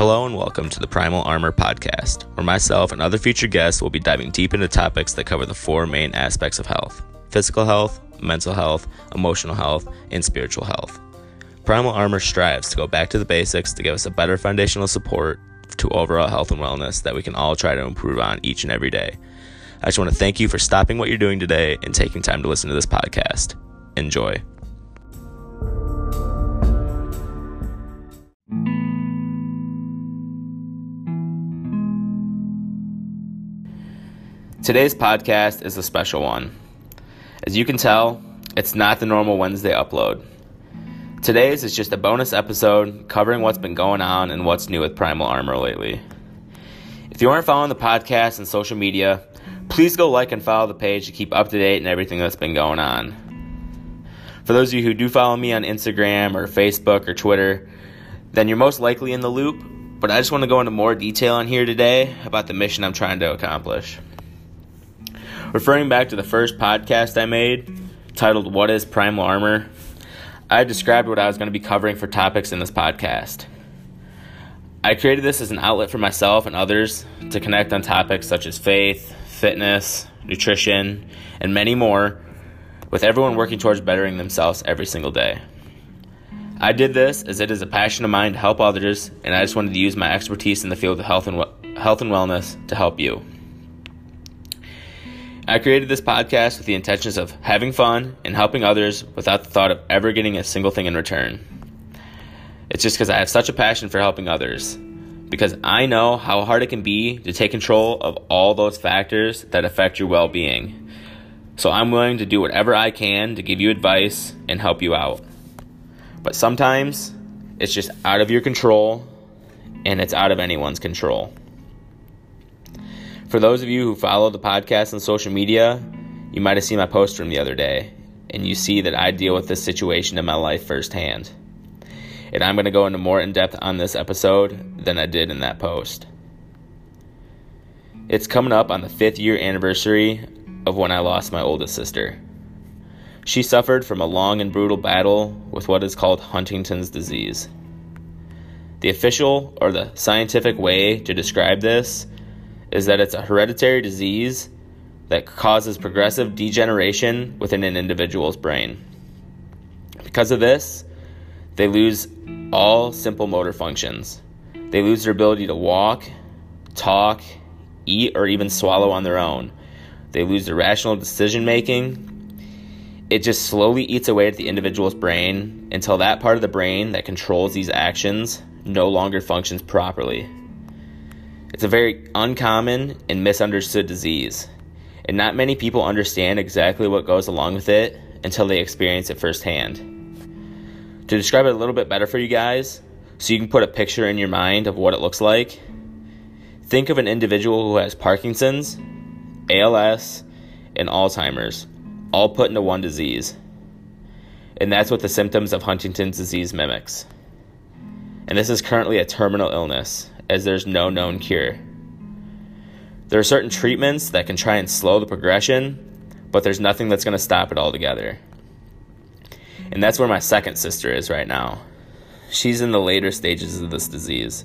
Hello and welcome to the Primal Armor Podcast, where myself and other featured guests will be diving deep into topics that cover the four main aspects of health physical health, mental health, emotional health, and spiritual health. Primal Armor strives to go back to the basics to give us a better foundational support to overall health and wellness that we can all try to improve on each and every day. I just want to thank you for stopping what you're doing today and taking time to listen to this podcast. Enjoy. Today's podcast is a special one. As you can tell, it's not the normal Wednesday upload. Today's is just a bonus episode covering what's been going on and what's new with Primal Armor lately. If you aren't following the podcast and social media, please go like and follow the page to keep up to date and everything that's been going on. For those of you who do follow me on Instagram or Facebook or Twitter, then you're most likely in the loop, but I just want to go into more detail on here today about the mission I'm trying to accomplish. Referring back to the first podcast I made, titled What is Primal Armor, I described what I was going to be covering for topics in this podcast. I created this as an outlet for myself and others to connect on topics such as faith, fitness, nutrition, and many more, with everyone working towards bettering themselves every single day. I did this as it is a passion of mine to help others, and I just wanted to use my expertise in the field of health and, health and wellness to help you. I created this podcast with the intentions of having fun and helping others without the thought of ever getting a single thing in return. It's just because I have such a passion for helping others. Because I know how hard it can be to take control of all those factors that affect your well being. So I'm willing to do whatever I can to give you advice and help you out. But sometimes it's just out of your control and it's out of anyone's control. For those of you who follow the podcast on social media, you might have seen my post from the other day, and you see that I deal with this situation in my life firsthand. And I'm going to go into more in depth on this episode than I did in that post. It's coming up on the fifth year anniversary of when I lost my oldest sister. She suffered from a long and brutal battle with what is called Huntington's disease. The official or the scientific way to describe this is that it's a hereditary disease that causes progressive degeneration within an individual's brain. Because of this, they lose all simple motor functions. They lose their ability to walk, talk, eat, or even swallow on their own. They lose their rational decision making. It just slowly eats away at the individual's brain until that part of the brain that controls these actions no longer functions properly. It's a very uncommon and misunderstood disease, and not many people understand exactly what goes along with it until they experience it firsthand. To describe it a little bit better for you guys, so you can put a picture in your mind of what it looks like, think of an individual who has Parkinson's, ALS, and Alzheimer's, all put into one disease. And that's what the symptoms of Huntington's disease mimics. And this is currently a terminal illness, as there's no known cure. There are certain treatments that can try and slow the progression, but there's nothing that's going to stop it altogether. And that's where my second sister is right now. She's in the later stages of this disease.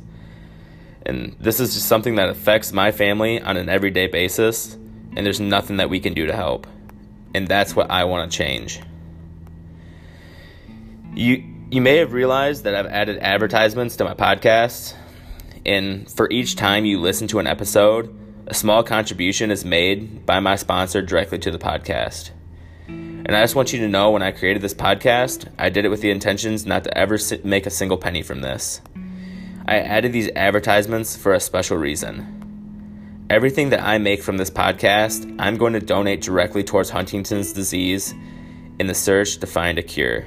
And this is just something that affects my family on an everyday basis, and there's nothing that we can do to help. And that's what I want to change. You you may have realized that I've added advertisements to my podcast and for each time you listen to an episode, a small contribution is made by my sponsor directly to the podcast. And I just want you to know when I created this podcast, I did it with the intentions not to ever make a single penny from this. I added these advertisements for a special reason. Everything that I make from this podcast, I'm going to donate directly towards Huntington's disease in the search to find a cure.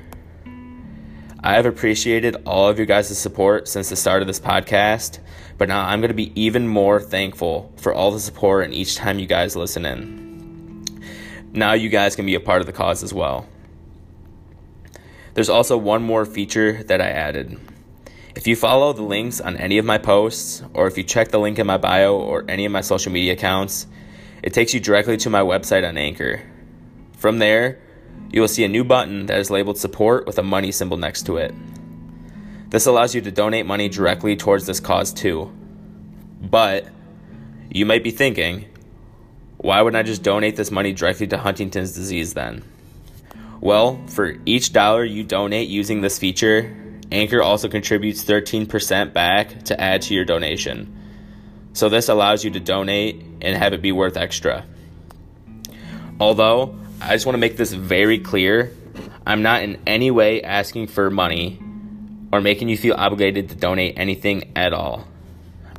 I have appreciated all of you guys' support since the start of this podcast, but now I'm going to be even more thankful for all the support and each time you guys listen in. Now you guys can be a part of the cause as well. There's also one more feature that I added. If you follow the links on any of my posts, or if you check the link in my bio or any of my social media accounts, it takes you directly to my website on Anchor. From there, you will see a new button that is labeled support with a money symbol next to it. This allows you to donate money directly towards this cause too. But you might be thinking, why wouldn't I just donate this money directly to Huntington's disease then? Well, for each dollar you donate using this feature, Anchor also contributes 13% back to add to your donation. So this allows you to donate and have it be worth extra. Although, I just want to make this very clear I'm not in any way asking for money or making you feel obligated to donate anything at all.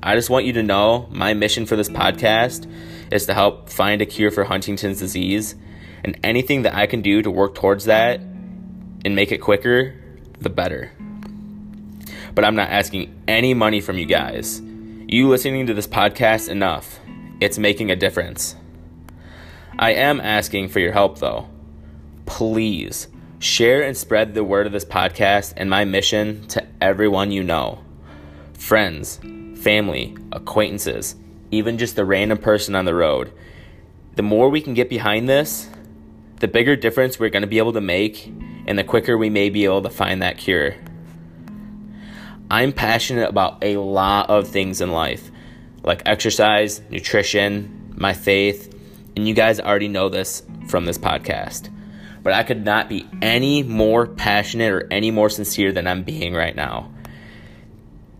I just want you to know my mission for this podcast is to help find a cure for Huntington's disease, and anything that I can do to work towards that and make it quicker, the better. But I'm not asking any money from you guys. You listening to this podcast enough. It's making a difference. I am asking for your help though. Please share and spread the word of this podcast and my mission to everyone you know friends, family, acquaintances, even just the random person on the road. The more we can get behind this, the bigger difference we're going to be able to make, and the quicker we may be able to find that cure. I'm passionate about a lot of things in life, like exercise, nutrition, my faith, and you guys already know this from this podcast. But I could not be any more passionate or any more sincere than I'm being right now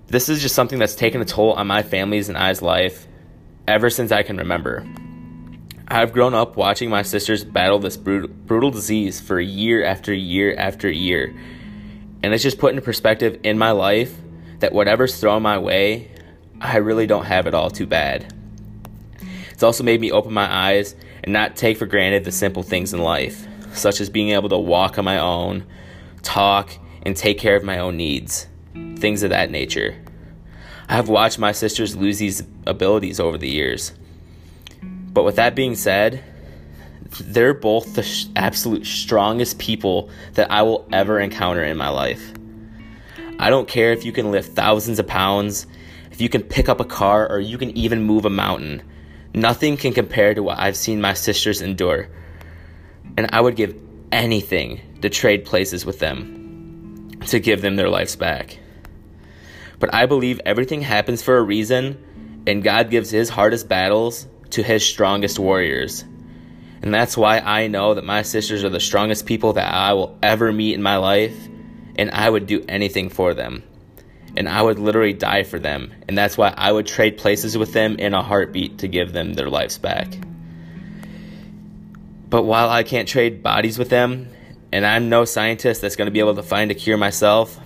this is just something that's taken a toll on my family's and I's life ever since I can remember. I've grown up watching my sisters battle this brutal, brutal disease for year after year after year. And it's just put into perspective in my life that whatever's thrown my way, I really don't have it all too bad. It's also made me open my eyes and not take for granted the simple things in life, such as being able to walk on my own, talk, and take care of my own needs things of that nature. I have watched my sisters lose these abilities over the years. But with that being said, they're both the sh- absolute strongest people that I will ever encounter in my life. I don't care if you can lift thousands of pounds, if you can pick up a car, or you can even move a mountain. Nothing can compare to what I've seen my sisters endure. And I would give anything to trade places with them, to give them their lives back. But I believe everything happens for a reason, and God gives his hardest battles to his strongest warriors. And that's why I know that my sisters are the strongest people that I will ever meet in my life, and I would do anything for them. And I would literally die for them. And that's why I would trade places with them in a heartbeat to give them their lives back. But while I can't trade bodies with them, and I'm no scientist that's going to be able to find a cure myself,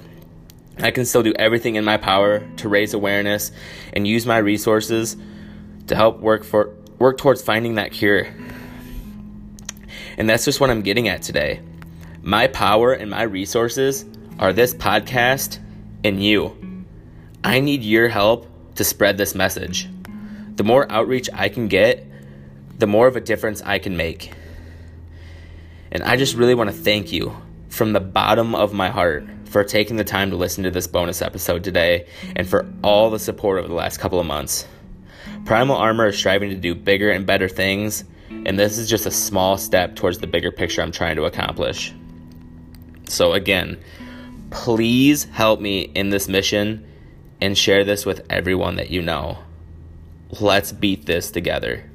I can still do everything in my power to raise awareness and use my resources to help work for work towards finding that cure. And that's just what I'm getting at today. My power and my resources are this podcast and you. I need your help to spread this message. The more outreach I can get, the more of a difference I can make. And I just really want to thank you from the bottom of my heart for taking the time to listen to this bonus episode today and for all the support over the last couple of months. Primal Armor is striving to do bigger and better things, and this is just a small step towards the bigger picture I'm trying to accomplish. So, again, please help me in this mission and share this with everyone that you know. Let's beat this together.